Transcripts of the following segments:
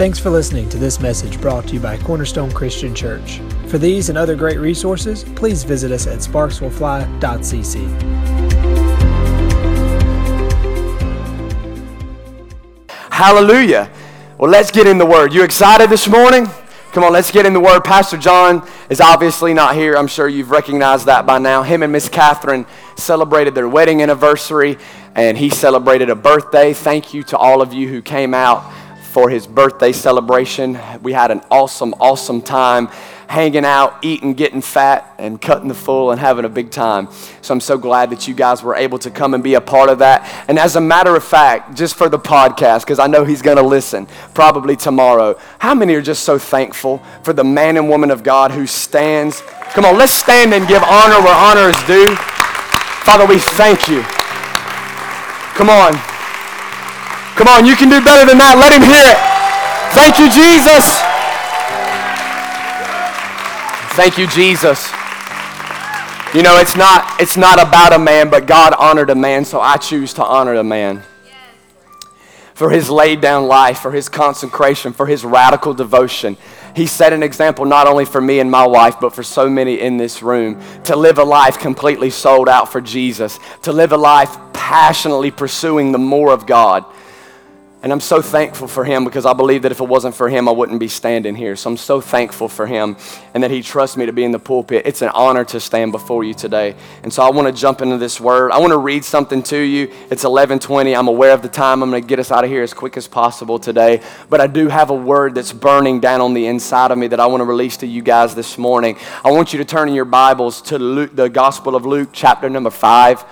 Thanks for listening to this message brought to you by Cornerstone Christian Church. For these and other great resources, please visit us at sparkswillfly.cc. Hallelujah. Well, let's get in the Word. You excited this morning? Come on, let's get in the Word. Pastor John is obviously not here. I'm sure you've recognized that by now. Him and Miss Catherine celebrated their wedding anniversary, and he celebrated a birthday. Thank you to all of you who came out for his birthday celebration. We had an awesome, awesome time hanging out, eating, getting fat, and cutting the full and having a big time. So I'm so glad that you guys were able to come and be a part of that. And as a matter of fact, just for the podcast, because I know he's going to listen probably tomorrow, how many are just so thankful for the man and woman of God who stands? Come on, let's stand and give honor where honor is due. Father, we thank you. Come on. Come on, you can do better than that. Let him hear it. Thank you, Jesus. Thank you, Jesus. You know, it's not, it's not about a man, but God honored a man, so I choose to honor a man. For his laid down life, for his consecration, for his radical devotion. He set an example not only for me and my wife, but for so many in this room to live a life completely sold out for Jesus, to live a life passionately pursuing the more of God. And I'm so thankful for him because I believe that if it wasn't for him, I wouldn't be standing here. So I'm so thankful for him and that he trusts me to be in the pulpit. It's an honor to stand before you today. And so I want to jump into this word. I want to read something to you. It's 11:20. I'm aware of the time. I'm going to get us out of here as quick as possible today. But I do have a word that's burning down on the inside of me that I want to release to you guys this morning. I want you to turn in your Bibles to Luke, the Gospel of Luke, chapter number 5.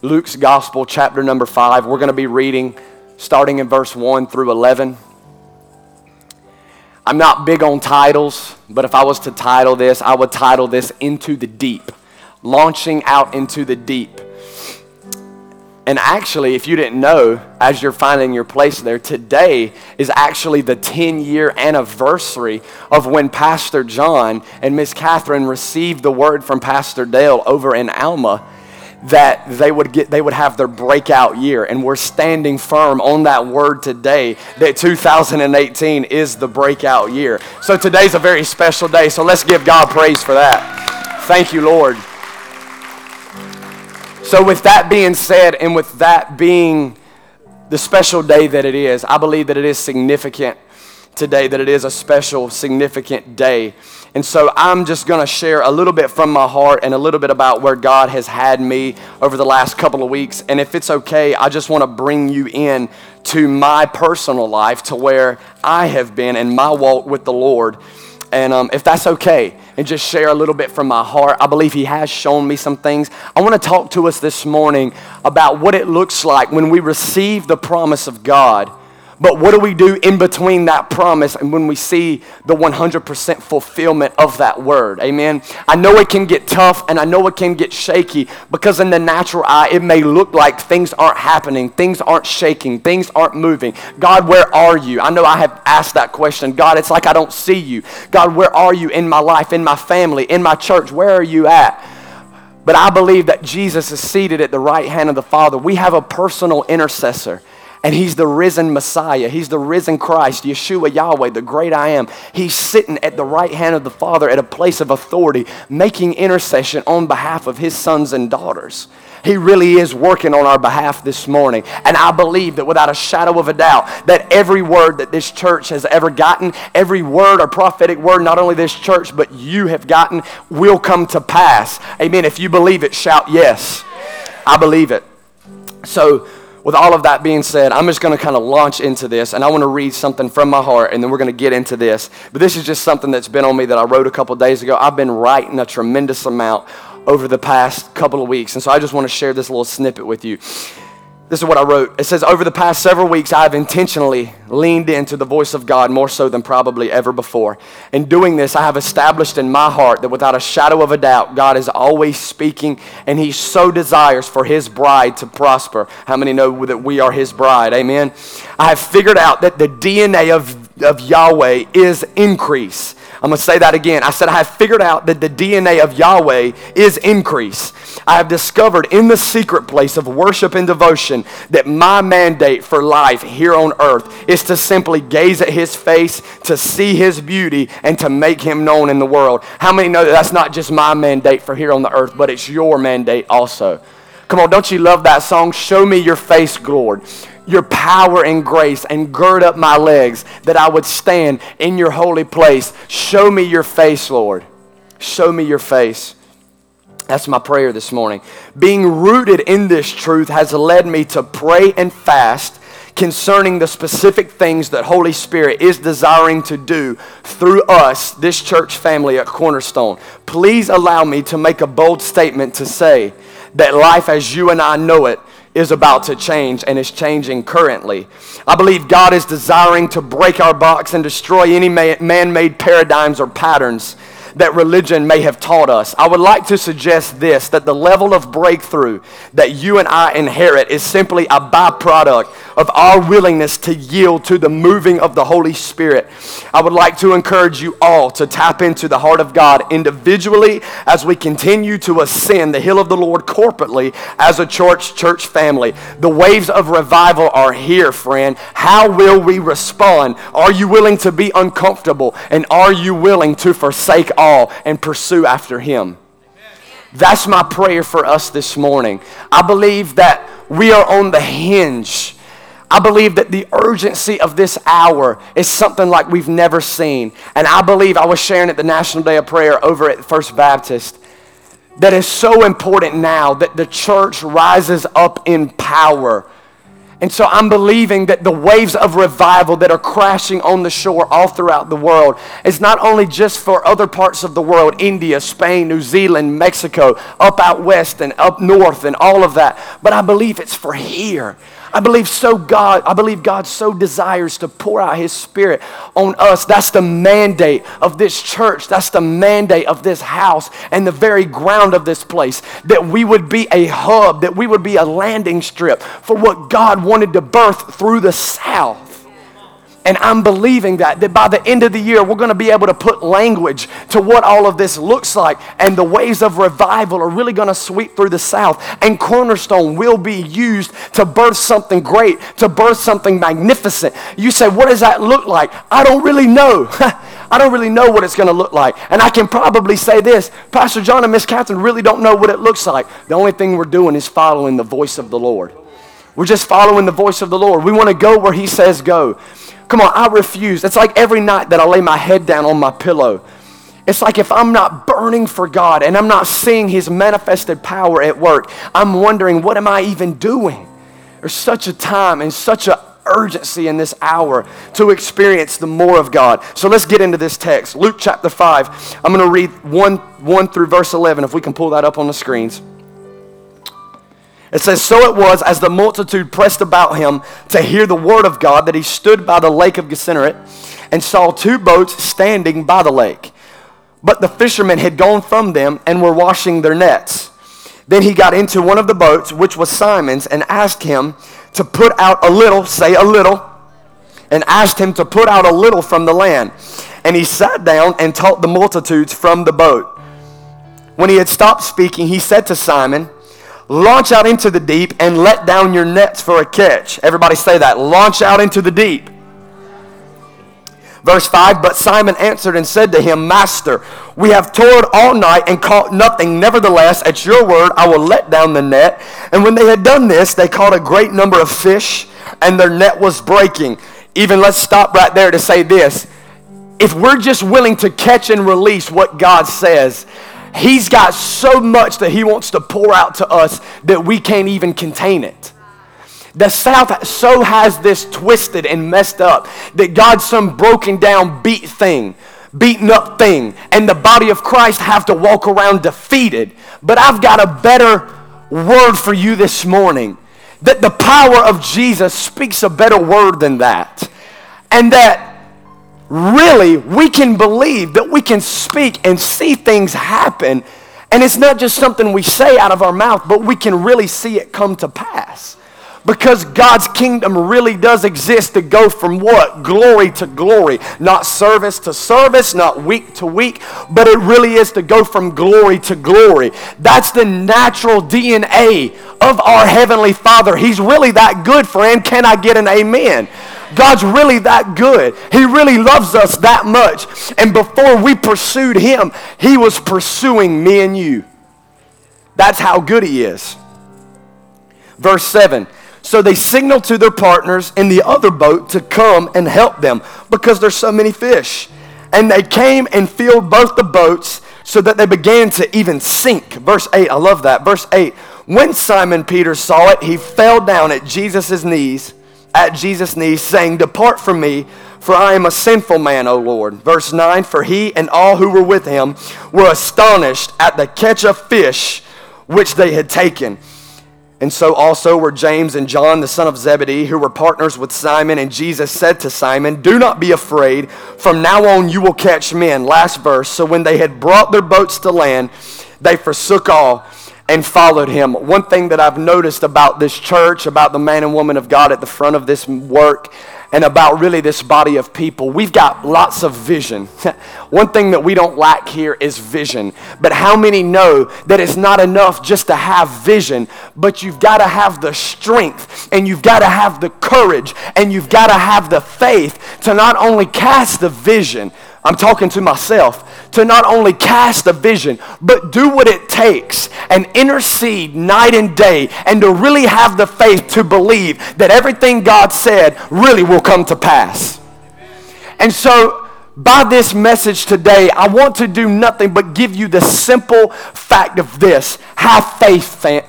Luke's Gospel, chapter number 5. We're going to be reading starting in verse 1 through 11. I'm not big on titles, but if I was to title this, I would title this Into the Deep, launching out into the deep. And actually, if you didn't know, as you're finding your place there, today is actually the 10 year anniversary of when Pastor John and Miss Catherine received the word from Pastor Dale over in Alma that they would get they would have their breakout year. And we're standing firm on that word today that 2018 is the breakout year. So today's a very special day. So let's give god praise for that. Thank you lord. So with that being said and with that being the special day that it is i believe that it is significant today that it is a special significant day and so I'm just going to share a little bit from my heart and a little bit about where God has had me over the last couple of weeks. And if it's okay, I just want to bring you in to my personal life, to where I have been in my walk with the Lord. And um, if that's okay, and just share a little bit from my heart. I believe He has shown me some things. I want to talk to us this morning about what it looks like when we receive the promise of God but what do we do in between that promise and when we see the 100% fulfillment of that word? Amen. I know it can get tough and I know it can get shaky because in the natural eye, it may look like things aren't happening, things aren't shaking, things aren't moving. God, where are you? I know I have asked that question. God, it's like I don't see you. God, where are you in my life, in my family, in my church? Where are you at? But I believe that Jesus is seated at the right hand of the Father. We have a personal intercessor. And he's the risen Messiah. He's the risen Christ, Yeshua Yahweh, the great I am. He's sitting at the right hand of the Father at a place of authority, making intercession on behalf of his sons and daughters. He really is working on our behalf this morning. And I believe that without a shadow of a doubt, that every word that this church has ever gotten, every word or prophetic word, not only this church, but you have gotten, will come to pass. Amen. If you believe it, shout yes. I believe it. So, with all of that being said, I'm just going to kind of launch into this, and I want to read something from my heart, and then we're going to get into this. But this is just something that's been on me that I wrote a couple days ago. I've been writing a tremendous amount over the past couple of weeks, and so I just want to share this little snippet with you. This is what I wrote. It says, Over the past several weeks, I've intentionally leaned into the voice of God more so than probably ever before. In doing this, I have established in my heart that without a shadow of a doubt, God is always speaking and He so desires for His bride to prosper. How many know that we are His bride? Amen. I have figured out that the DNA of, of Yahweh is increase. I'm going to say that again. I said, I have figured out that the DNA of Yahweh is increase. I have discovered in the secret place of worship and devotion that my mandate for life here on earth is to simply gaze at his face, to see his beauty, and to make him known in the world. How many know that that's not just my mandate for here on the earth, but it's your mandate also? Come on, don't you love that song? Show me your face, Lord your power and grace and gird up my legs that I would stand in your holy place. Show me your face, Lord. Show me your face. That's my prayer this morning. Being rooted in this truth has led me to pray and fast concerning the specific things that Holy Spirit is desiring to do through us, this church family at Cornerstone. Please allow me to make a bold statement to say that life as you and I know it is about to change and is changing currently. I believe God is desiring to break our box and destroy any man made paradigms or patterns that religion may have taught us. I would like to suggest this that the level of breakthrough that you and I inherit is simply a byproduct of our willingness to yield to the moving of the Holy Spirit. I would like to encourage you all to tap into the heart of God individually as we continue to ascend the hill of the Lord corporately as a church church family. The waves of revival are here, friend. How will we respond? Are you willing to be uncomfortable and are you willing to forsake all and pursue after him? That's my prayer for us this morning. I believe that we are on the hinge I believe that the urgency of this hour is something like we've never seen. And I believe I was sharing at the National Day of Prayer over at First Baptist that is so important now that the church rises up in power. And so I'm believing that the waves of revival that are crashing on the shore all throughout the world is not only just for other parts of the world, India, Spain, New Zealand, Mexico, up out west and up north and all of that, but I believe it's for here. I believe so God, I believe God so desires to pour out his spirit on us. That's the mandate of this church. That's the mandate of this house and the very ground of this place. That we would be a hub, that we would be a landing strip for what God wanted to birth through the South. And I'm believing that, that by the end of the year, we're going to be able to put language to what all of this looks like. And the waves of revival are really going to sweep through the South. And Cornerstone will be used to birth something great, to birth something magnificent. You say, what does that look like? I don't really know. I don't really know what it's going to look like. And I can probably say this Pastor John and Miss Catherine really don't know what it looks like. The only thing we're doing is following the voice of the Lord. We're just following the voice of the Lord. We want to go where He says go. Come on, I refuse. It's like every night that I lay my head down on my pillow. It's like if I'm not burning for God and I'm not seeing His manifested power at work, I'm wondering, what am I even doing? There's such a time and such an urgency in this hour to experience the more of God. So let's get into this text. Luke chapter 5. I'm going to read 1, 1 through verse 11, if we can pull that up on the screens. It says, So it was as the multitude pressed about him to hear the word of God that he stood by the lake of Gennesaret and saw two boats standing by the lake. But the fishermen had gone from them and were washing their nets. Then he got into one of the boats, which was Simon's, and asked him to put out a little, say a little, and asked him to put out a little from the land. And he sat down and taught the multitudes from the boat. When he had stopped speaking, he said to Simon, Launch out into the deep and let down your nets for a catch. Everybody say that. Launch out into the deep. Verse 5 But Simon answered and said to him, Master, we have toiled all night and caught nothing. Nevertheless, at your word, I will let down the net. And when they had done this, they caught a great number of fish, and their net was breaking. Even let's stop right there to say this. If we're just willing to catch and release what God says, He's got so much that He wants to pour out to us that we can't even contain it. The South so has this twisted and messed up that God's some broken down, beat thing, beaten up thing, and the body of Christ have to walk around defeated. But I've got a better word for you this morning that the power of Jesus speaks a better word than that. And that really we can believe that we can speak and see things happen. And it's not just something we say out of our mouth, but we can really see it come to pass. Because God's kingdom really does exist to go from what? Glory to glory. Not service to service, not week to week, but it really is to go from glory to glory. That's the natural DNA of our Heavenly Father. He's really that good, friend. Can I get an amen? God's really that good. He really loves us that much. And before we pursued Him, He was pursuing me and you. That's how good He is. Verse 7 so they signaled to their partners in the other boat to come and help them because there's so many fish. And they came and filled both the boats so that they began to even sink. Verse 8, I love that. Verse 8, when Simon Peter saw it, he fell down at Jesus' knees, at Jesus' knees, saying, Depart from me, for I am a sinful man, O Lord. Verse 9, for he and all who were with him were astonished at the catch of fish which they had taken. And so also were James and John, the son of Zebedee, who were partners with Simon. And Jesus said to Simon, Do not be afraid. From now on you will catch men. Last verse. So when they had brought their boats to land, they forsook all and followed him. One thing that I've noticed about this church, about the man and woman of God at the front of this work, and about really this body of people. We've got lots of vision. One thing that we don't lack here is vision. But how many know that it's not enough just to have vision, but you've got to have the strength and you've got to have the courage and you've got to have the faith to not only cast the vision, I'm talking to myself, to not only cast a vision, but do what it takes and intercede night and day and to really have the faith to believe that everything God said really will come to pass. And so, by this message today, I want to do nothing but give you the simple fact of this. Have faith,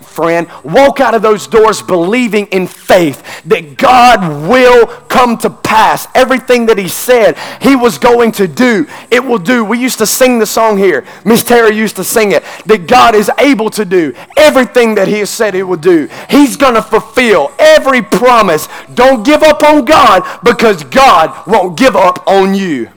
friend. Walk out of those doors believing in faith that God will come to pass. Everything that He said He was going to do, it will do. We used to sing the song here. Miss Terry used to sing it that God is able to do everything that He has said He will do. He's going to fulfill every promise. Don't give up on God because God won't give up on you.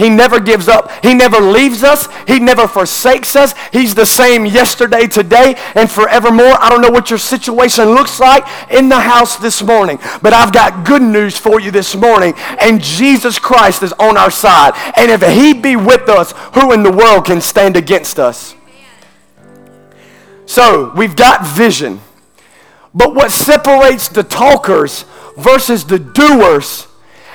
He never gives up. He never leaves us. He never forsakes us. He's the same yesterday, today, and forevermore. I don't know what your situation looks like in the house this morning, but I've got good news for you this morning. And Jesus Christ is on our side. And if He be with us, who in the world can stand against us? So we've got vision. But what separates the talkers versus the doers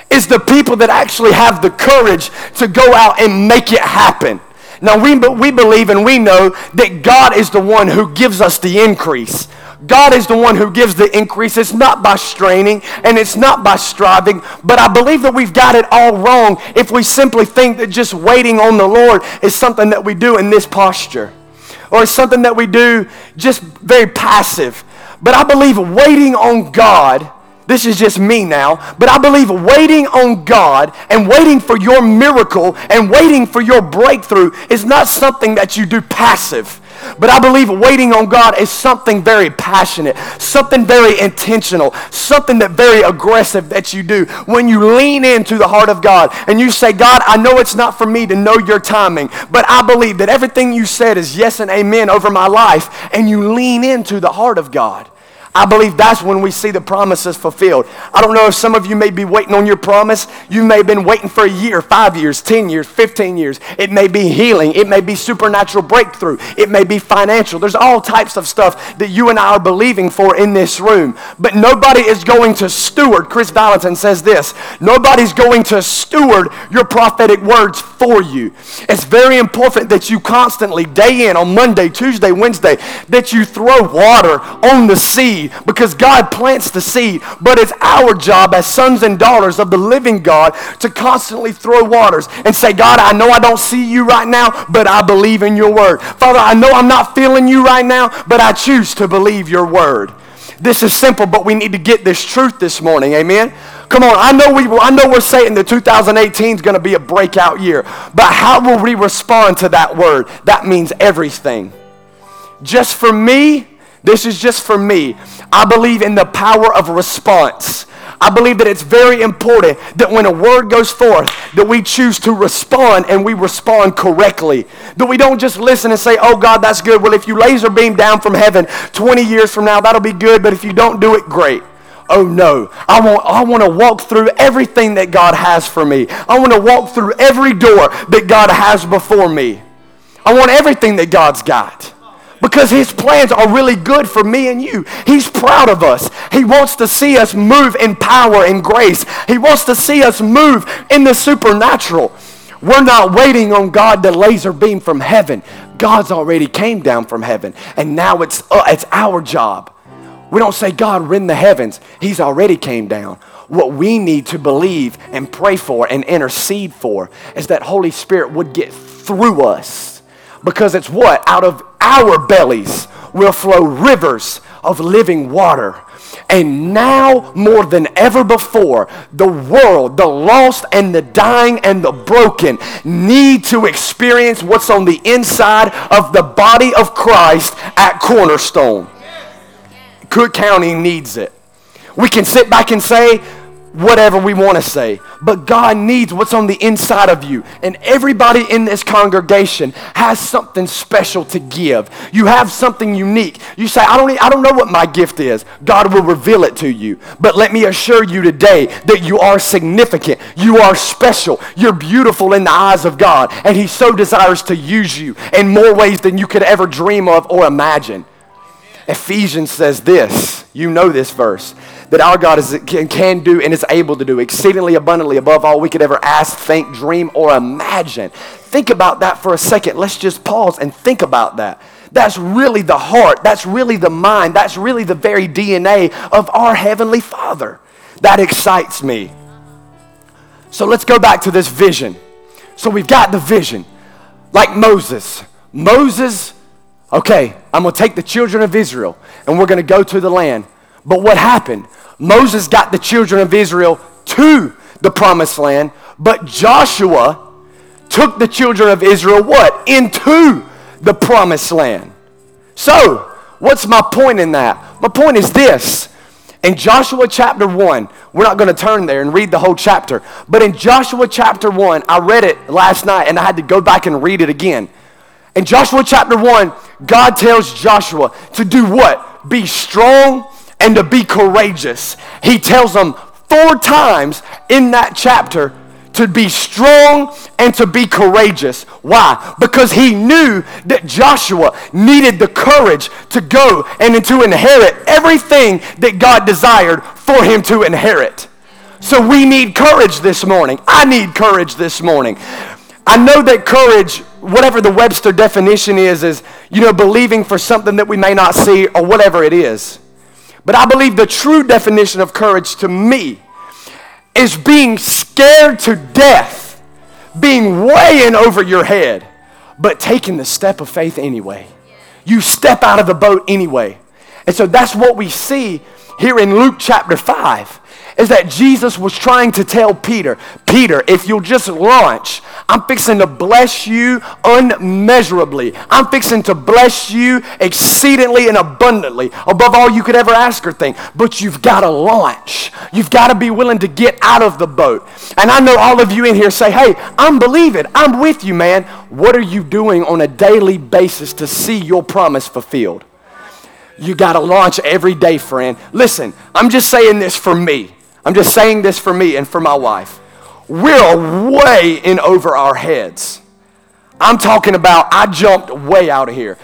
is the people that actually have the courage to go out and make it happen. Now, we, we believe and we know that God is the one who gives us the increase. God is the one who gives the increase. It's not by straining and it's not by striving, but I believe that we've got it all wrong if we simply think that just waiting on the Lord is something that we do in this posture or it's something that we do just very passive. But I believe waiting on God this is just me now, but I believe waiting on God and waiting for your miracle and waiting for your breakthrough is not something that you do passive. But I believe waiting on God is something very passionate, something very intentional, something that very aggressive that you do. When you lean into the heart of God and you say, God, I know it's not for me to know your timing, but I believe that everything you said is yes and amen over my life, and you lean into the heart of God. I believe that's when we see the promises fulfilled. I don't know if some of you may be waiting on your promise. You may have been waiting for a year, five years, 10 years, 15 years. It may be healing. It may be supernatural breakthrough. It may be financial. There's all types of stuff that you and I are believing for in this room. But nobody is going to steward. Kris Vallotton says this nobody's going to steward your prophetic words for you. It's very important that you constantly, day in, on Monday, Tuesday, Wednesday, that you throw water on the seed seed because God plants the seed. But it's our job as sons and daughters of the living God to constantly throw waters and say, God, I know I don't see you right now, but I believe in your word. Father, I know I'm not feeling you right now, but I choose to believe your word. This is simple, but we need to get this truth this morning. Amen. Come on, I know we I know we're saying that 2018 is going to be a breakout year, but how will we respond to that word? That means everything. Just for me, this is just for me. I believe in the power of response. I believe that it's very important that when a word goes forth, that we choose to respond and we respond correctly. That we don't just listen and say, oh God, that's good. Well, if you laser beam down from heaven 20 years from now, that'll be good. But if you don't do it, great. Oh no, I want, I want to walk through everything that God has for me. I want to walk through every door that God has before me. I want everything that God's got because his plans are really good for me and you. He's proud of us. He wants to see us move in power and grace. He wants to see us move in the supernatural. We're not waiting on God to laser beam from heaven. God's already came down from heaven, and now it's, uh, it's our job. We don't say, God, rend the heavens. He's already came down. What we need to believe and pray for and intercede for is that Holy Spirit would get through us. Because it's what? Out of our bellies will flow rivers of living water. And now, more than ever before, the world, the lost and the dying and the broken, need to experience what's on the inside of the body of Christ at Cornerstone. Cook County needs it. We can sit back and say, whatever we want to say. But God needs what's on the inside of you. And everybody in this congregation has something special to give. You have something unique. You say, I don't, I don't know what my gift is. God will reveal it to you. But let me assure you today that you are significant. You are special. You're beautiful in the eyes of God. And He so desires to use you in more ways than you could ever dream of or imagine. Ephesians says this. You know this verse that our God is, can, can do and is able to do exceedingly abundantly above all we could ever ask, think, dream, or imagine. Think about that for a second. Let's just pause and think about that. That's really the heart. That's really the mind. That's really the very DNA of our Heavenly Father. That excites me. So let's go back to this vision. So we've got the vision. Like Moses. Moses, okay, I'm going to take the children of Israel and we're going to go to the land. But what happened? Moses got the children of Israel to the promised land, but Joshua took the children of Israel what? Into the promised land. So, what's my point in that? My point is this. In Joshua chapter 1, we're not going to turn there and read the whole chapter, but in Joshua chapter 1, I read it last night and I had to go back and read it again. In Joshua chapter 1, God tells Joshua to do what? Be strong and to be courageous. He tells them four times in that chapter to be strong and to be courageous. Why? Because he knew that Joshua needed the courage to go and to inherit everything that God desired for him to inherit. So we need courage this morning. I need courage this morning. I know that courage, whatever the Webster definition is, is, you know, believing for something that we may not see or whatever it is. But I believe the true definition of courage to me is being scared to death, being way in over your head, but taking the step of faith anyway. You step out of the boat anyway. And so that's what we see here in Luke chapter 5 is that Jesus was trying to tell Peter, Peter, if you'll just launch, I'm fixing to bless you unmeasurably. I'm fixing to bless you exceedingly and abundantly, above all you could ever ask or think. But you've got to launch. You've got to be willing to get out of the boat. And I know all of you in here say, hey, I'm believing. I'm with you, man. What are you doing on a daily basis to see your promise fulfilled? You got to launch every day, friend. Listen, I'm just saying this for me. I'm just saying this for me and for my wife. We're way in over our heads. I'm talking about I jumped way out of here.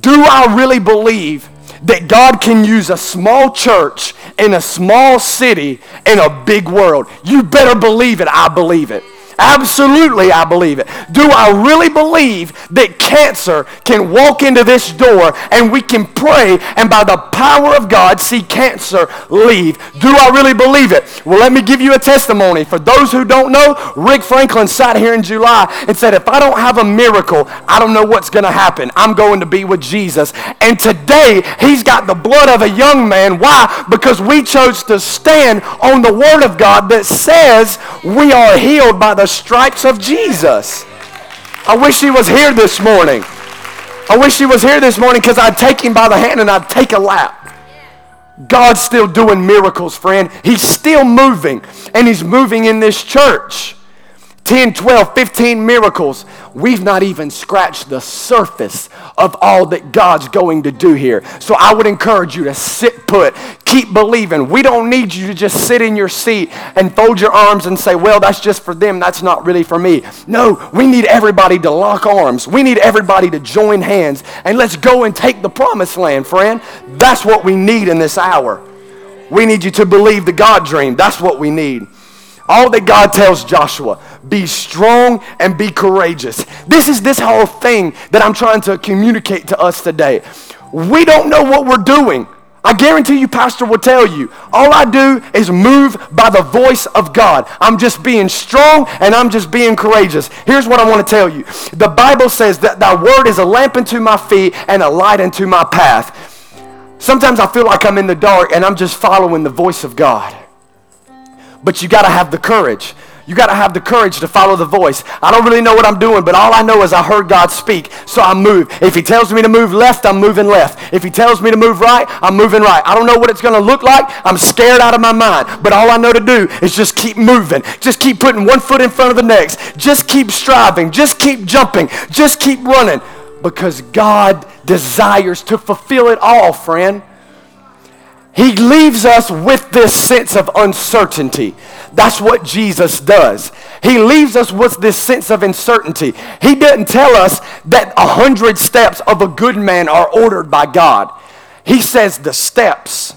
Do I really believe that God can use a small church in a small city in a big world? You better believe it. I believe it. Absolutely, I believe it. Do I really believe that cancer can walk into this door and we can pray and by the power of God see cancer leave? Do I really believe it? Well, let me give you a testimony. For those who don't know, Rick Franklin sat here in July and said, If I don't have a miracle, I don't know what's going to happen. I'm going to be with Jesus. And today, he's got the blood of a young man. Why? Because we chose to stand on the Word of God that says we are healed by the stripes of Jesus. I wish he was here this morning. I wish he was here this morning because I'd take him by the hand and I'd take a lap. God's still doing miracles, friend. He's still moving, and He's moving in this church. 10, 12, 15 miracles. We've not even scratched the surface of all that God's going to do here. So I would encourage you to sit put, keep believing. We don't need you to just sit in your seat and fold your arms and say, well, that's just for them, that's not really for me. No, we need everybody to lock arms. We need everybody to join hands and let's go and take the promised land, friend. That's what we need in this hour. We need you to believe the God dream. That's what we need. All that God tells Joshua be strong and be courageous. This is this whole thing that I'm trying to communicate to us today. We don't know what we're doing. I guarantee you, Pastor will tell you, all I do is move by the voice of God. I'm just being strong and I'm just being courageous. Here's what I want to tell you the Bible says that thy word is a lamp unto my feet and a light unto my path. Sometimes I feel like I'm in the dark and I'm just following the voice of God. But you got to have the courage. You got to have the courage to follow the voice. I don't really know what I'm doing, but all I know is I heard God speak, so I move. If He tells me to move left, I'm moving left. If He tells me to move right, I'm moving right. I don't know what it's going to look like. I'm scared out of my mind, but all I know to do is just keep moving. Just keep putting one foot in front of the next. Just keep striving. Just keep jumping. Just keep running because God desires to fulfill it all, friend. He leaves us with this sense of uncertainty. That's what Jesus does. He leaves us with this sense of uncertainty. He didn't tell us that a hundred steps of a good man are ordered by God. He says the steps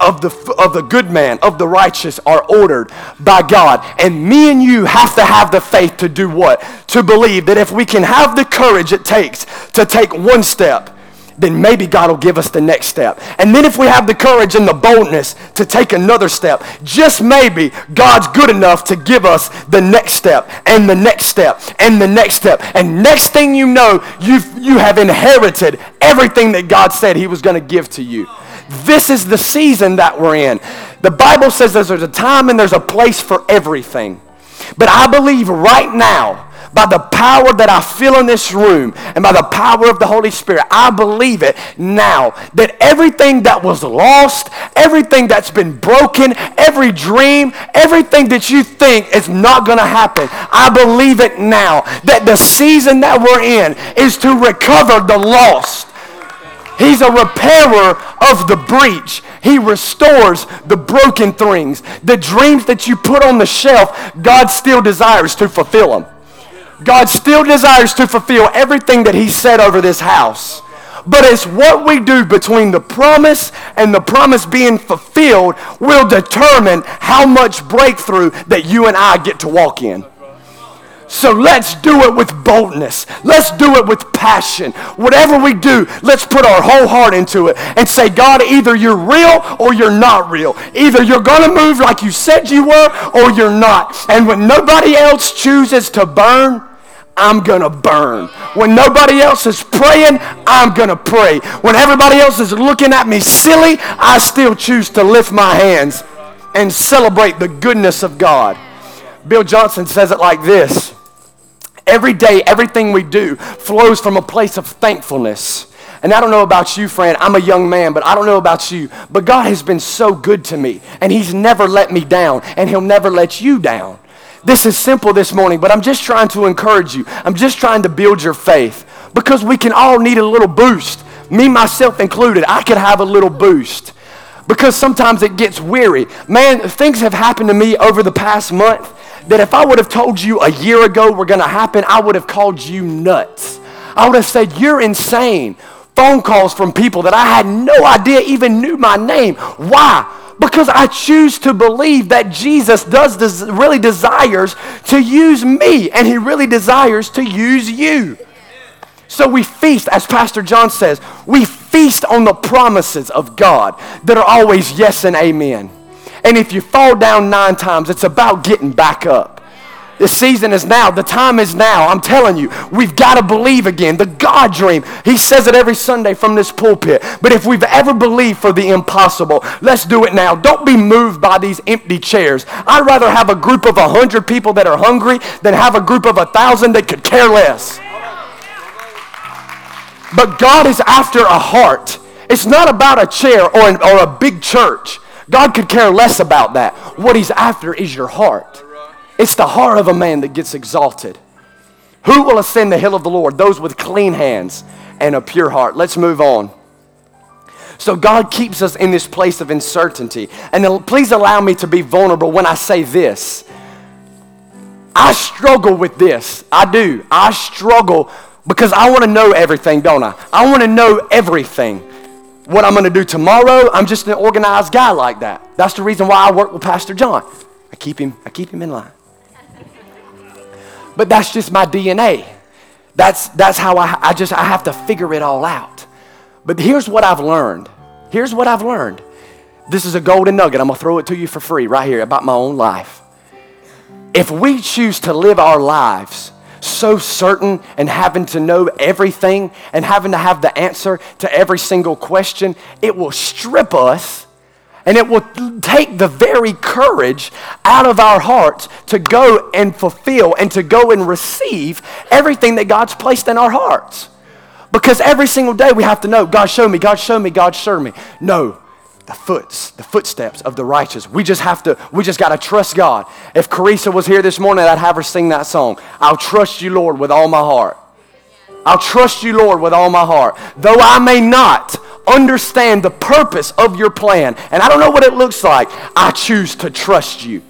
of the, of the good man, of the righteous, are ordered by God. And me and you have to have the faith to do what? To believe that if we can have the courage it takes to take one step, then maybe God will give us the next step. And then if we have the courage and the boldness to take another step, just maybe God's good enough to give us the next step and the next step and the next step. And next thing you know, you you have inherited everything that God said he was going to give to you. This is the season that we're in. The Bible says there's a time and there's a place for everything. But I believe right now, by the power that I feel in this room and by the power of the Holy Spirit, I believe it now that everything that was lost, everything that's been broken, every dream, everything that you think is not going to happen, I believe it now that the season that we're in is to recover the lost. He's a repairer of the breach. He restores the broken things. The dreams that you put on the shelf, God still desires to fulfill them. God still desires to fulfill everything that He said over this house. But it's what we do between the promise and the promise being fulfilled will determine how much breakthrough that you and I get to walk in. So let's do it with boldness. Let's do it with passion. Whatever we do, let's put our whole heart into it and say, God, either you're real or you're not real. Either you're going to move like you said you were or you're not. And when nobody else chooses to burn, I'm going to burn. When nobody else is praying, I'm going to pray. When everybody else is looking at me silly, I still choose to lift my hands and celebrate the goodness of God. Bill Johnson says it like this Every day, everything we do flows from a place of thankfulness. And I don't know about you, friend. I'm a young man, but I don't know about you. But God has been so good to me, and He's never let me down, and He'll never let you down. This is simple this morning, but I'm just trying to encourage you. I'm just trying to build your faith because we can all need a little boost. Me, myself included, I could have a little boost because sometimes it gets weary. Man, things have happened to me over the past month that if I would have told you a year ago were going to happen, I would have called you nuts. I would have said, You're insane. Phone calls from people that I had no idea even knew my name. Why? Because I choose to believe that Jesus does des- really desires to use me and he really desires to use you. So we feast, as Pastor John says, we feast on the promises of God that are always yes and amen. And if you fall down nine times, it's about getting back up. The season is now. The time is now. I'm telling you, we've got to believe again. The God dream. He says it every Sunday from this pulpit. But if we've ever believed for the impossible, let's do it now. Don't be moved by these empty chairs. I'd rather have a group of a hundred people that are hungry than have a group of a thousand that could care less. But God is after a heart It's not about a chair or, an, or a big church. God could care less about that. What He's after is your heart. It's the heart of a man that gets exalted. Who will ascend the hill of the Lord? Those with clean hands and a pure heart. Let's move on. So God keeps us in this place of uncertainty. And please allow me to be vulnerable when I say this. I struggle with this. I do. I struggle because I want to know everything, don't I? I want to know everything. What I'm going to do tomorrow, I'm just an organized guy like that. That's the reason why I work with Pastor John. I keep him, I keep him in line. But that's just my DNA. That's, that's how I, I just I have to figure it all out. But here's what I've learned. Here's what I've learned. This is a golden nugget. I'm going to throw it to you for free right here about my own life. If we choose to live our lives so certain and having to know everything and having to have the answer to every single question, it will strip us and it will take the very courage out of our hearts to go and fulfill and to go and receive everything that God's placed in our hearts. Because every single day we have to know, God show me, God show me, God show me. No, the the footsteps of the righteous. We just have to, we just got to trust God. If Carissa was here this morning, I'd have her sing that song. I'll trust you, Lord, with all my heart. I'll trust you, Lord, with all my heart. Though I may not understand the purpose of your plan, and I don't know what it looks like, I choose to trust you.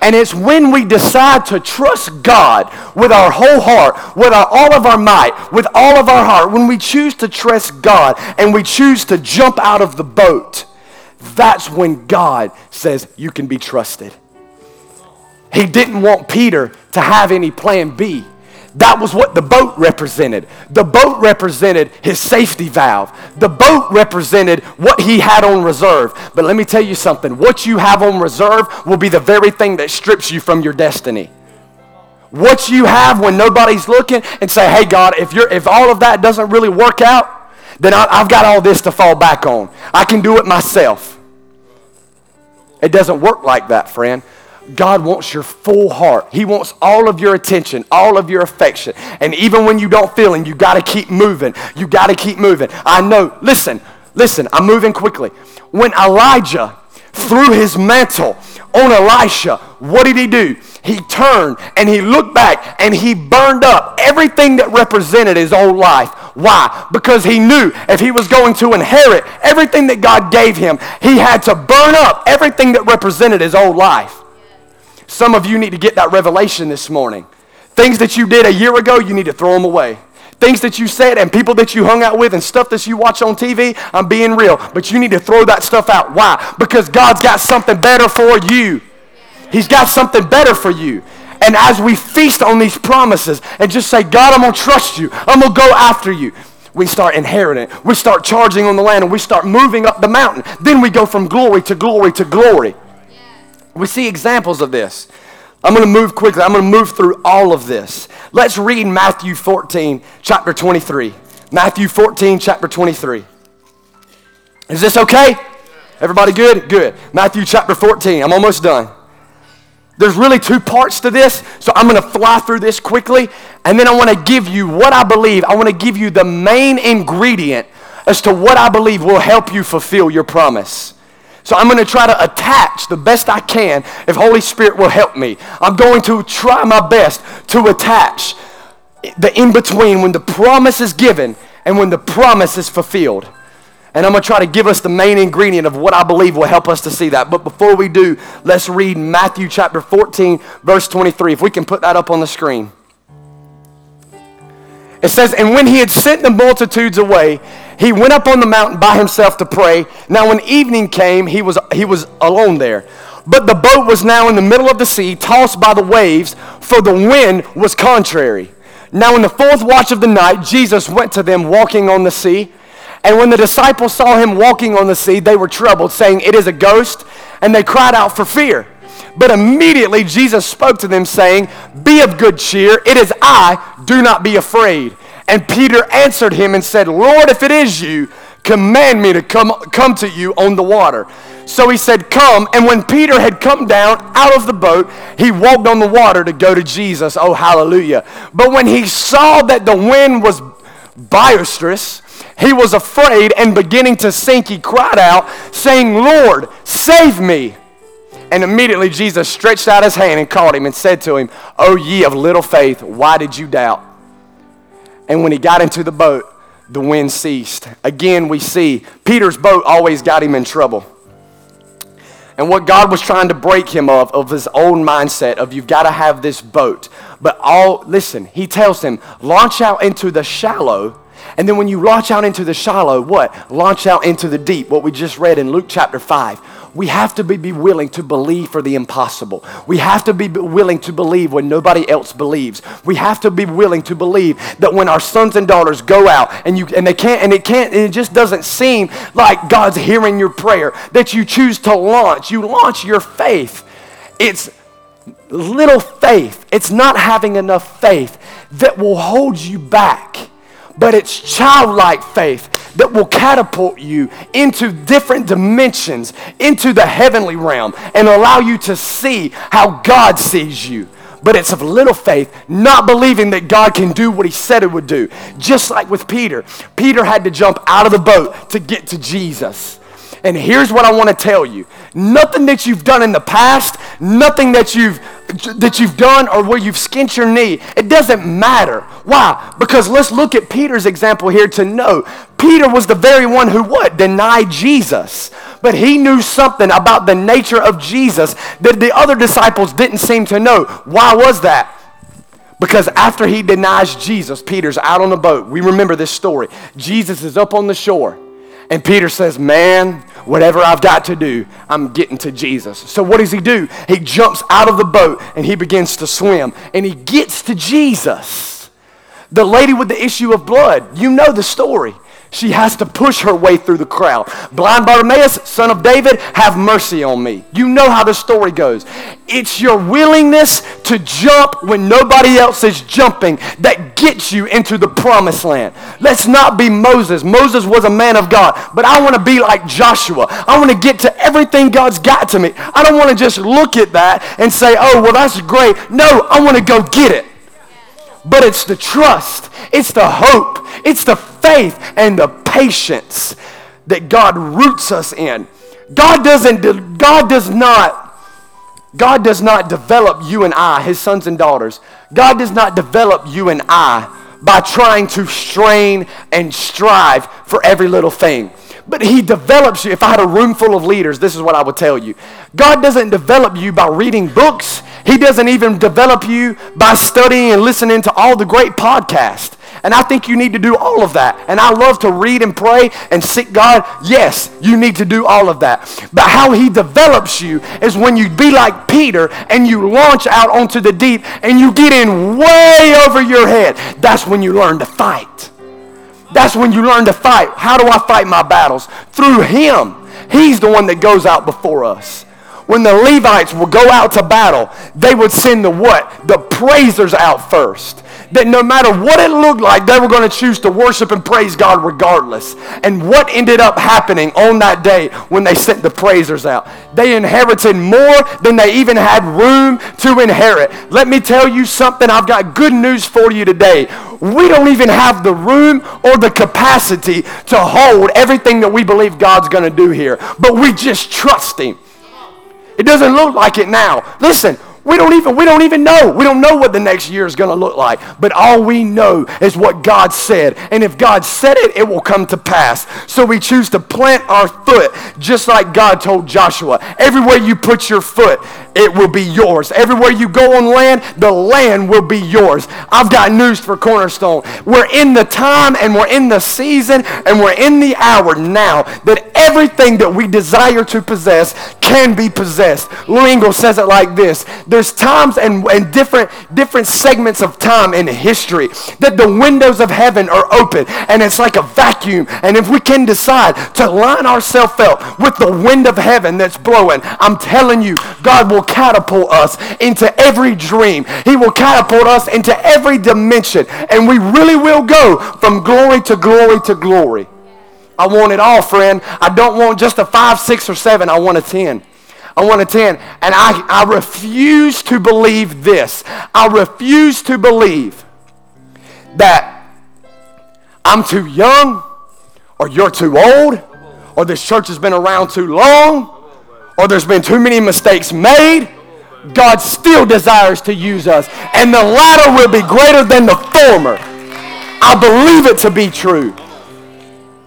And it's when we decide to trust God with our whole heart, with our, all of our might, with all of our heart, when we choose to trust God and we choose to jump out of the boat that's when God says you can be trusted. He didn't want Peter to have any plan B. That was what the boat represented. The boat represented his safety valve. The boat represented what he had on reserve. But let me tell you something what you have on reserve will be the very thing that strips you from your destiny. What you have when nobody's looking and say, hey, God, if, you're, if all of that doesn't really work out, then I, I've got all this to fall back on. I can do it myself. It doesn't work like that, friend. God wants your full heart. He wants all of your attention, all of your affection. And even when you don't feel Him, you got to keep moving. You got to keep moving. I know, listen, listen, I'm moving quickly. When Elijah threw his mantle on Elisha, what did he do? He turned and he looked back and he burned up everything that represented his old life. Why? Because he knew if he was going to inherit everything that God gave him, he had to burn up everything that represented his old life. Some of you need to get that revelation this morning. Things that you did a year ago, you need to throw them away. Things that you said and people that you hung out with and stuff that you watch on TV, I'm being real. But you need to throw that stuff out. Why? Because God's got something better for you. He's got something better for you. And as we feast on these promises and just say, God, I'm going to trust you, I'm going to go after you, we start inheriting. We start charging on the land and we start moving up the mountain. Then we go from glory to glory to glory. We see examples of this. I'm going to move quickly. I'm going to move through all of this. Let's read Matthew 14, chapter 23. Matthew 14, chapter 23. Is this okay? Everybody good? Good. Matthew chapter 14. I'm almost done. There's really two parts to this, so I'm going to fly through this quickly, and then I want to give you what I believe. I want to give you the main ingredient as to what I believe will help you fulfill your promise. So I'm going to try to attach the best I can if Holy Spirit will help me. I'm going to try my best to attach the in between when the promise is given and when the promise is fulfilled. And I'm going to try to give us the main ingredient of what I believe will help us to see that. But before we do, let's read Matthew chapter 14, verse 23. If we can put that up on the screen. It says, And when he had sent the multitudes away, he went up on the mountain by himself to pray. Now, when evening came, he was, he was alone there. But the boat was now in the middle of the sea, tossed by the waves, for the wind was contrary. Now, in the fourth watch of the night, Jesus went to them walking on the sea. And when the disciples saw him walking on the sea, they were troubled, saying, It is a ghost. And they cried out for fear. But immediately Jesus spoke to them, saying, Be of good cheer. It is I. Do not be afraid. And Peter answered him and said, Lord, if it is you, command me to come, come to you on the water. So he said, Come. And when Peter had come down out of the boat, he walked on the water to go to Jesus. Oh, hallelujah. But when he saw that the wind was boisterous, he was afraid and beginning to sink, he cried out, saying, Lord, save me. And immediately Jesus stretched out his hand and caught him and said to him, O ye of little faith, why did you doubt? And when he got into the boat, the wind ceased. Again, we see Peter's boat always got him in trouble. And what God was trying to break him of, of his own mindset of you've got to have this boat. But all, listen, he tells him, launch out into the shallow and then when you launch out into the shallow, what? Launch out into the deep, what we just read in Luke chapter 5. We have to be, willing to believe for the impossible. We have to be willing to believe when nobody else believes. We have to be willing to believe that when our sons and daughters go out and you and they can't and it can't and it just doesn't seem like God's hearing your prayer, that you choose to launch. You launch your faith. It's little faith. It's not having enough faith that will hold you back but it's childlike faith that will catapult you into different dimensions, into the heavenly realm, and allow you to see how God sees you. But it's of little faith, not believing that God can do what he said it would do. Just like with Peter. Peter had to jump out of the boat to get to Jesus. And here's what I want to tell you. Nothing that you've done in the past, nothing that you've that you've done or where you've skinned your knee, it doesn't matter. Why? Because let's look at Peter's example here to know. Peter was the very one who what? Denied Jesus. But he knew something about the nature of Jesus that the other disciples didn't seem to know. Why was that? Because after he denies Jesus, Peter's out on the boat. We remember this story. Jesus is up on the shore. And Peter says, Man, whatever I've got to do, I'm getting to Jesus. So what does he do? He jumps out of the boat and he begins to swim and he gets to Jesus. The lady with the issue of blood, you know the story. She has to push her way through the crowd. Blind Bartimaeus, son of David, have mercy on me. You know how the story goes. It's your willingness to jump when nobody else is jumping that gets you into the promised land. Let's not be Moses. Moses was a man of God, but I want to be like Joshua. I want to get to everything God's got to me. I don't want to just look at that and say, oh, well, that's great. No, I want to go get it but it's the trust, it's the hope, it's the faith and the patience that God roots us in. God doesn't God does not God does not develop you and I, his sons and daughters. God does not develop you and I by trying to strain and strive for every little thing. But he develops you. If I had a room full of leaders, this is what I would tell you. God doesn't develop you by reading books. He doesn't even develop you by studying and listening to all the great podcasts. And I think you need to do all of that. And I love to read and pray and seek God. Yes, you need to do all of that. But how he develops you is when you be like Peter and you launch out onto the deep and you get in way over your head. That's when you learn to fight. That's when you learn to fight. How do I fight my battles? Through him. He's the one that goes out before us when the Levites would go out to battle, they would send the what? The praisers out first. That no matter what it looked like, they were going to choose to worship and praise God regardless. And what ended up happening on that day when they sent the praisers out? They inherited more than they even had room to inherit. Let me tell you something. I've got good news for you today. We don't even have the room or the capacity to hold everything that we believe God's going to do here. But we just trust Him. It doesn't look like it now. Listen, we don't even we don't even know. We don't know what the next year is going to look like. But all we know is what God said. And if God said it, it will come to pass. So we choose to plant our foot just like God told Joshua. Everywhere you put your foot, it will be yours. Everywhere you go on land, the land will be yours. I've got news for Cornerstone. We're in the time and we're in the season and we're in the hour now that everything that we desire to possess can be possessed. Lou Engle says it like this there's times and, and different, different segments of time in history that the windows of heaven are open and it's like a vacuum. And if we can decide to line ourselves up with the wind of heaven that's blowing, I'm telling you, God will catapult us into every dream. He will catapult us into every dimension. And we really will go from glory to glory to glory. I want it all, friend. I don't want just a five, six, or seven. I want a 10. I want a 10. And I, I refuse to believe this. I refuse to believe that I'm too young or you're too old, or this church has been around too long, or there's been too many mistakes made, God still desires to use us. And the latter will be greater than the former. I believe it to be true.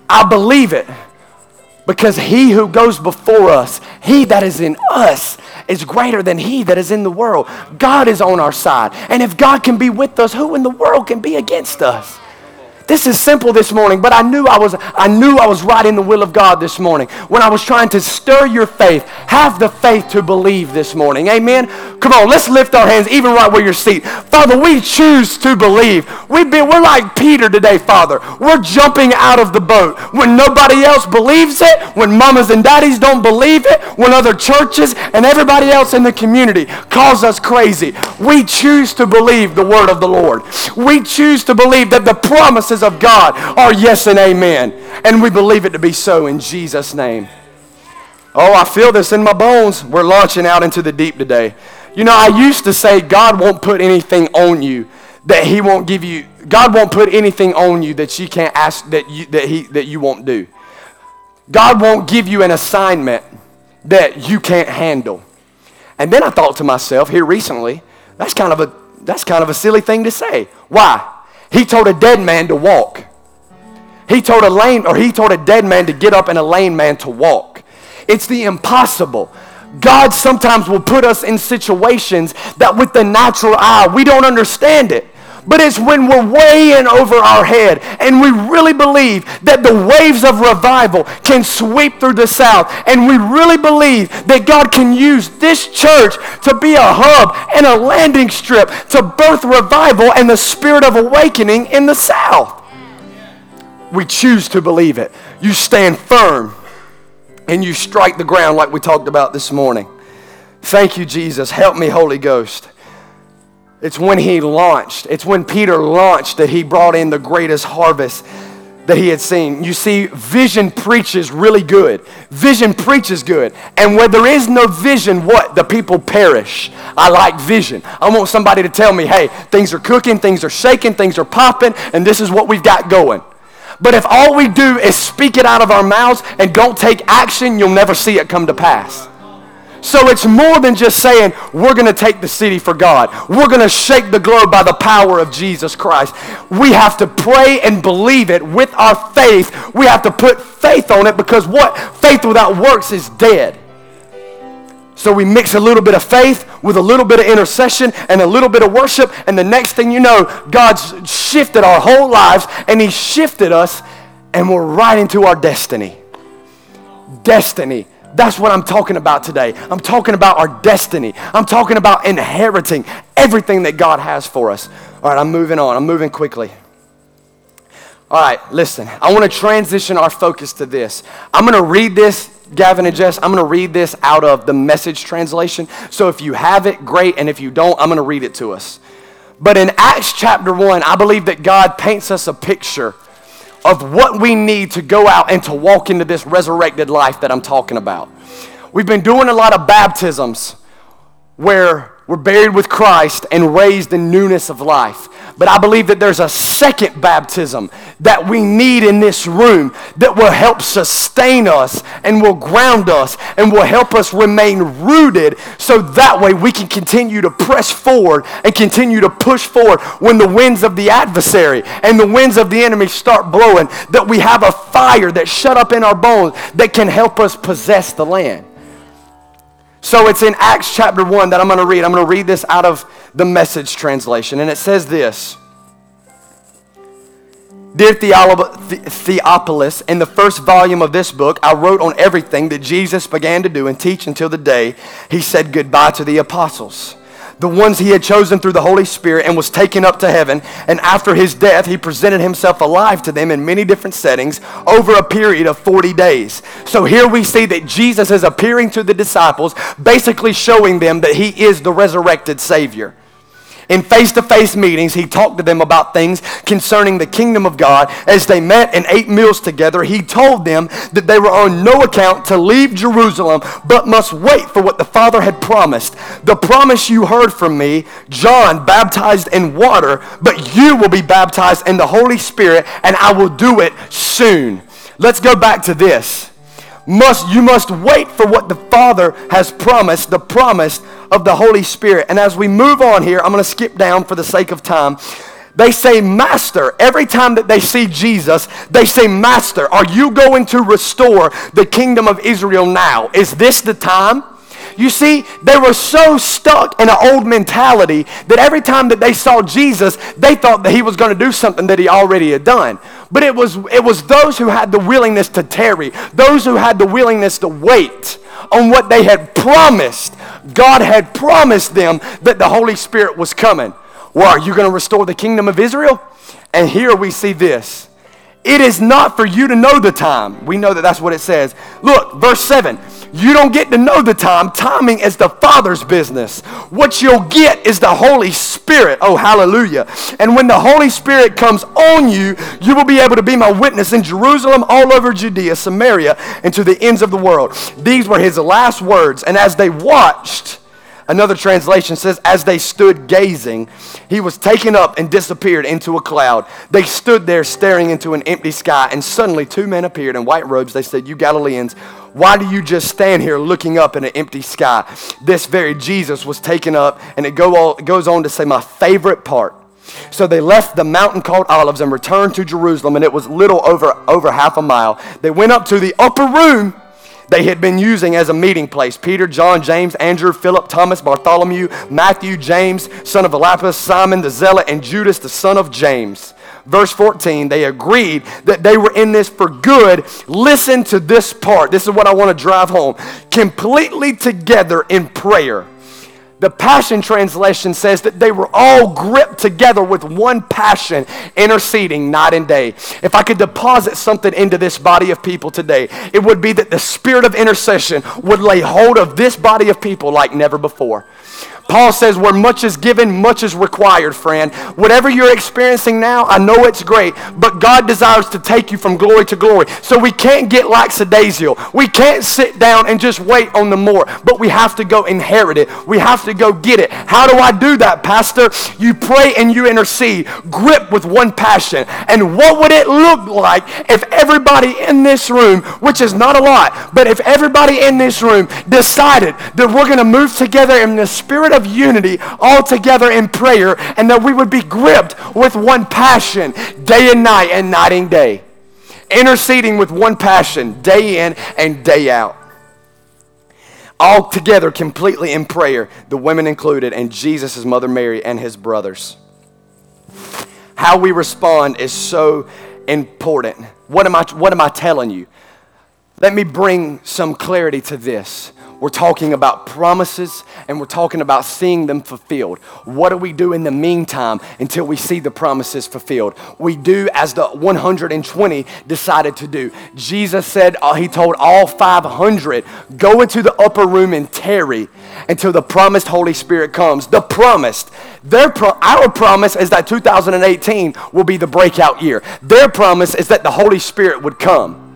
I believe it. Because he who goes before us, he that is in us, is greater than he that is in the world. God is on our side. And if God can be with us, who in the world can be against us? This is simple this morning, but I knew I was I knew I was right in the will of God this morning. When I was trying to stir your faith, have the faith to believe this morning. Amen. Come on, let's lift our hands even right where you're seated. Father, we choose to believe. We be, we're like Peter today, Father. We're jumping out of the boat when nobody else believes it, when mamas and daddies don't believe it, when other churches and everybody else in the community calls us crazy. We choose to believe the word of the Lord. We choose to believe that the promises promises of God are yes and amen. And we believe it to be so in Jesus' name. Oh, I feel this in my bones. We're launching out into the deep today. You know, I used to say God won't put anything on you that he won't give you. God won't put anything on you that you can't ask that you that he that you won't do. God won't give you an assignment that you can't handle. And then I thought to myself here recently, that's kind of a that's kind of a silly thing to say. Why? He told a dead man to walk. He told a lame, or he told a dead man to get up and a lame man to walk. It's the impossible. God sometimes will put us in situations that with the natural eye, we don't understand it. But it's when we're way in over our head and we really believe that the waves of revival can sweep through the South. And we really believe that God can use this church to be a hub and a landing strip to birth revival and the spirit of awakening in the South. We choose to believe it. You stand firm and you strike the ground like we talked about this morning. Thank you, Jesus. Help me, Holy Ghost. It's when he launched, it's when Peter launched that he brought in the greatest harvest that he had seen. You see, vision preaches really good. Vision preaches good. And where there is no vision, what? The people perish. I like vision. I want somebody to tell me, hey, things are cooking, things are shaking, things are popping, and this is what we've got going. But if all we do is speak it out of our mouths and don't take action, you'll never see it come to pass. So it's more than just saying, we're going to take the city for God. We're going to shake the globe by the power of Jesus Christ. We have to pray and believe it with our faith. We have to put faith on it because what? Faith without works is dead. So we mix a little bit of faith with a little bit of intercession and a little bit of worship, and the next thing you know, God's shifted our whole lives and He shifted us, and we're right into our destiny. Destiny. That's what I'm talking about today. I'm talking about our destiny. I'm talking about inheriting everything that God has for us. All right, I'm moving on. I'm moving quickly. All right, listen. I want to transition our focus to this. I'm going to read this, Gavin and Jess. I'm going to read this out of the message translation. So if you have it, great. And if you don't, I'm going to read it to us. But in Acts chapter 1, I believe that God paints us a picture of what we need to go out and to walk into this resurrected life that I'm talking about. We've been doing a lot of baptisms where we're buried with Christ and raised in newness of life. But I believe that there's a second baptism that we need in this room that will help sustain us and will ground us and will help us remain rooted so that way we can continue to press forward and continue to push forward when the winds of the adversary and the winds of the enemy start blowing, that we have a fire that's shut up in our bones that can help us possess the land. So it's in Acts chapter 1 that I'm going to read. I'm going to read this out of the message translation. And it says this Dear Theophilus, in the first volume of this book, I wrote on everything that Jesus began to do and teach until the day he said goodbye to the apostles the ones he had chosen through the Holy Spirit and was taken up to heaven. And after his death, he presented himself alive to them in many different settings over a period of 40 days. So here we see that Jesus is appearing to the disciples, basically showing them that he is the resurrected Savior. In face to face meetings, he talked to them about things concerning the kingdom of God. As they met and ate meals together, he told them that they were on no account to leave Jerusalem, but must wait for what the Father had promised. The promise you heard from me John baptized in water, but you will be baptized in the Holy Spirit, and I will do it soon. Let's go back to this. Must you must wait for what the Father has promised, the promise of the Holy Spirit. And as we move on here, I'm going to skip down for the sake of time. They say, Master. Every time that they see Jesus, they say, Master, are you going to restore the kingdom of Israel now? Is this the time? You see, they were so stuck in an old mentality that every time that they saw Jesus, they thought that he was going to do something that he already had done. But it was, it was those who had the willingness to tarry, those who had the willingness to wait on what they had promised. God had promised them that the Holy Spirit was coming. Well, are you going to restore the kingdom of Israel? And here we see this. It is not for you to know the time. We know that that's what it says. Look, verse 7. You don't get to know the time. Timing is the Father's business. What you'll get is the Holy Spirit. Oh, hallelujah. And when the Holy Spirit comes on you, you will be able to be my witness in Jerusalem, all over Judea, Samaria, and to the ends of the world. These were his last words. And as they watched, Another translation says, as they stood gazing, he was taken up and disappeared into a cloud. They stood there staring into an empty sky, and suddenly two men appeared in white robes. They said, You Galileans, why do you just stand here looking up in an empty sky? This very Jesus was taken up, and it, go it goes on to say, My favorite part. So they left the mountain called Olives and returned to Jerusalem, and it was little over, over half a mile. They went up to the upper room they had been using as a meeting place. Peter, John, James, Andrew, Philip, Thomas, Bartholomew, Matthew, James, son of Alphaeus, Simon the Zealot, and Judas, the son of James. Verse 14, they agreed that they were in this for good. Listen to this part. This is what I want to drive home. Completely together in prayer the Passion Translation says that they were all gripped together with one passion, interceding night and day. If I could deposit something into this body of people today, it would be that the spirit of intercession would lay hold of this body of people like never before. Paul says, where much is given, much is required, friend. Whatever you're experiencing now, I know it's great, but God desires to take you from glory to glory. So we can't get lackadaisical. We can't sit down and just wait on the more, but we have to go inherit it. We have to go get it. How do I do that, Pastor? You pray and you intercede, grip with one passion. And what would it look like if everybody in this room, which is not a lot, but if everybody in this room decided that we're going to move together in the spirit of unity all together in prayer and that we would be gripped with one passion day and night and night and day. Interceding with one passion day in and day out. All together, completely in prayer, the women included, and Jesus' his mother Mary and his brothers. How we respond is so important. What am I, what am I telling you? Let me bring some clarity to this. We're talking about promises and we're talking about seeing them fulfilled. What do we do in the meantime until we see the promises fulfilled? We do as the 120 decided to do. Jesus said, uh, He told all 500, go into the upper room and tarry until the promised Holy Spirit comes. The promised. Their pro- our promise is that 2018 will be the breakout year. Their promise is that the Holy Spirit would come.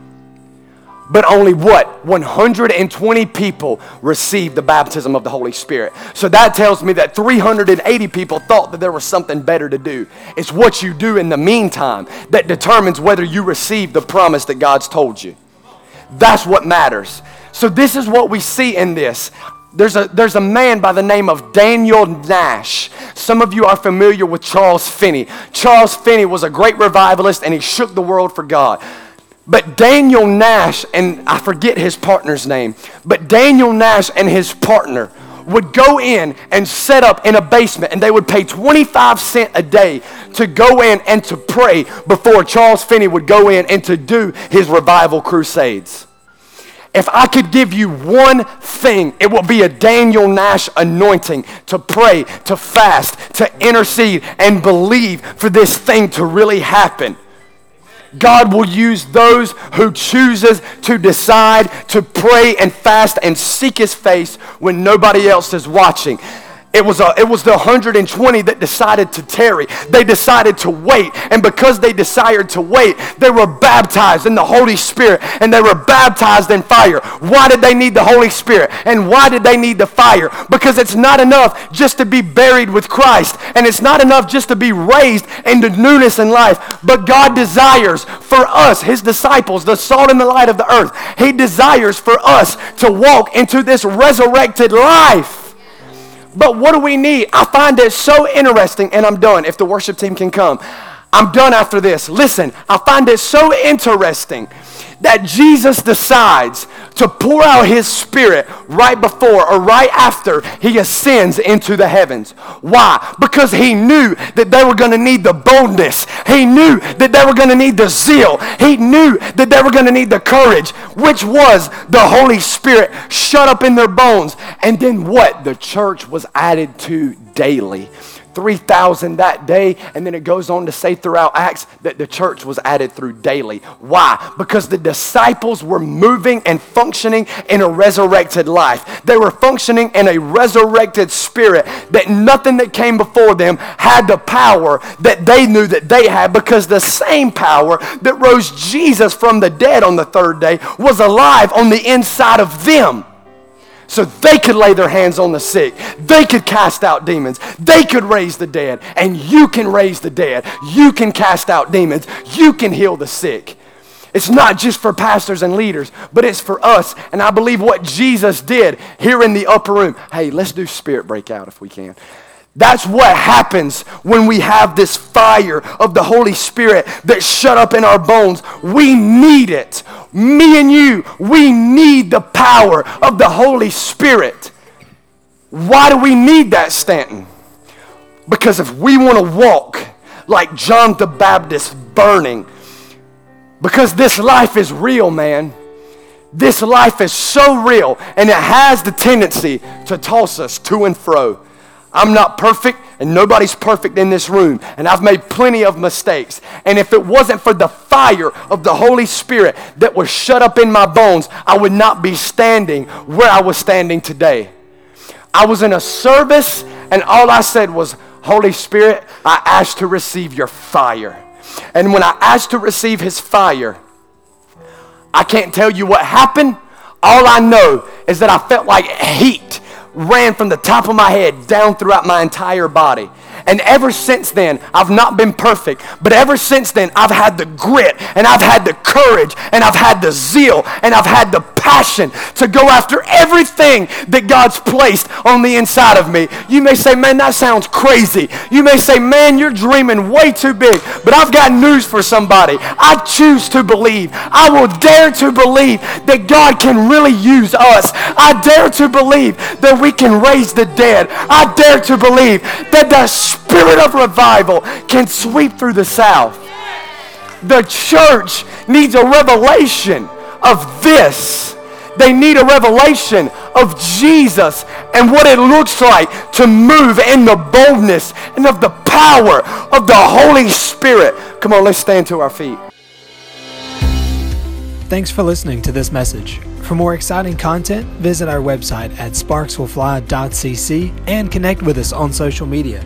But only what? 120 people received the baptism of the Holy Spirit. So that tells me that 380 people thought that there was something better to do. It's what you do in the meantime that determines whether you receive the promise that God's told you. That's what matters. So this is what we see in this. There's a, there's a man by the name of Daniel Nash. Some of you are familiar with Charles Finney. Charles Finney was a great revivalist and he shook the world for God. But Daniel Nash, and I forget his partner's name, but Daniel Nash and his partner would go in and set up in a basement and they would pay 25 cents a day to go in and to pray before Charles Finney would go in and to do his revival crusades. If I could give you one thing, it will be a Daniel Nash anointing to pray, to fast, to intercede, and believe for this thing to really happen. God will use those who chooses to decide to pray and fast and seek his face when nobody else is watching. It was, a, it was the 120 that decided to tarry. They decided to wait. And because they desired to wait, they were baptized in the Holy Spirit and they were baptized in fire. Why did they need the Holy Spirit? And why did they need the fire? Because it's not enough just to be buried with Christ. And it's not enough just to be raised into newness in life. But God desires for us, his disciples, the salt and the light of the earth, he desires for us to walk into this resurrected life. But what do we need? I find it so interesting, and I'm done. If the worship team can come, I'm done after this. Listen, I find it so interesting that Jesus decides to pour out his spirit right before or right after he ascends into the heavens. Why? Because he knew that they were going to need the boldness. He knew that they were going to need the zeal. He knew that they were going to need the courage, which was the Holy Spirit shut up in their bones. And then what? The church was added to daily. 3,000 that day. And then it goes on to say throughout Acts that the church was added through daily. Why? Because the disciples were moving and functioning in a resurrected life. They were functioning in a resurrected spirit that nothing that came before them had the power that they knew that they had because the same power that rose Jesus from the dead on the third day was alive on the inside of them so they could lay their hands on the sick. They could cast out demons. They could raise the dead. And you can raise the dead. You can cast out demons. You can heal the sick. It's not just for pastors and leaders, but it's for us. And I believe what Jesus did here in the upper room. Hey, let's do spirit breakout if we can. That's what happens when we have this fire of the Holy Spirit that's shut up in our bones. We need it. Me and you, we need the power of the Holy Spirit. Why do we need that, Stanton? Because if we want to walk like John the Baptist burning, because this life is real, man. This life is so real, and it has the tendency to toss us to and fro. I'm not perfect, and nobody's perfect in this room. And I've made plenty of mistakes. And if it wasn't for the fire of the Holy Spirit that was shut up in my bones, I would not be standing where I was standing today. I was in a service, and all I said was, Holy Spirit, I ask to receive your fire. And when I asked to receive his fire, I can't tell you what happened. All I know is that I felt like heat ran from the top of my head down throughout my entire body. And ever since then, I've not been perfect, but ever since then, I've had the grit and I've had the courage and I've had the zeal and I've had the passion to go after everything that God's placed on the inside of me. You may say, man, that sounds crazy. You may say, man, you're dreaming way too big. But I've got news for somebody. I choose to believe. I will dare to believe that God can really use us. I dare to believe that we can raise the dead. I dare to believe that the spirit of revival can sweep through the South. The church needs a revelation of this. They need a revelation of Jesus and what it looks like to move in the boldness and of the power of the Holy Spirit. Come on, let's stand to our feet. Thanks for listening to this message. For more exciting content, visit our website at sparkswillfly.cc and connect with us on social media.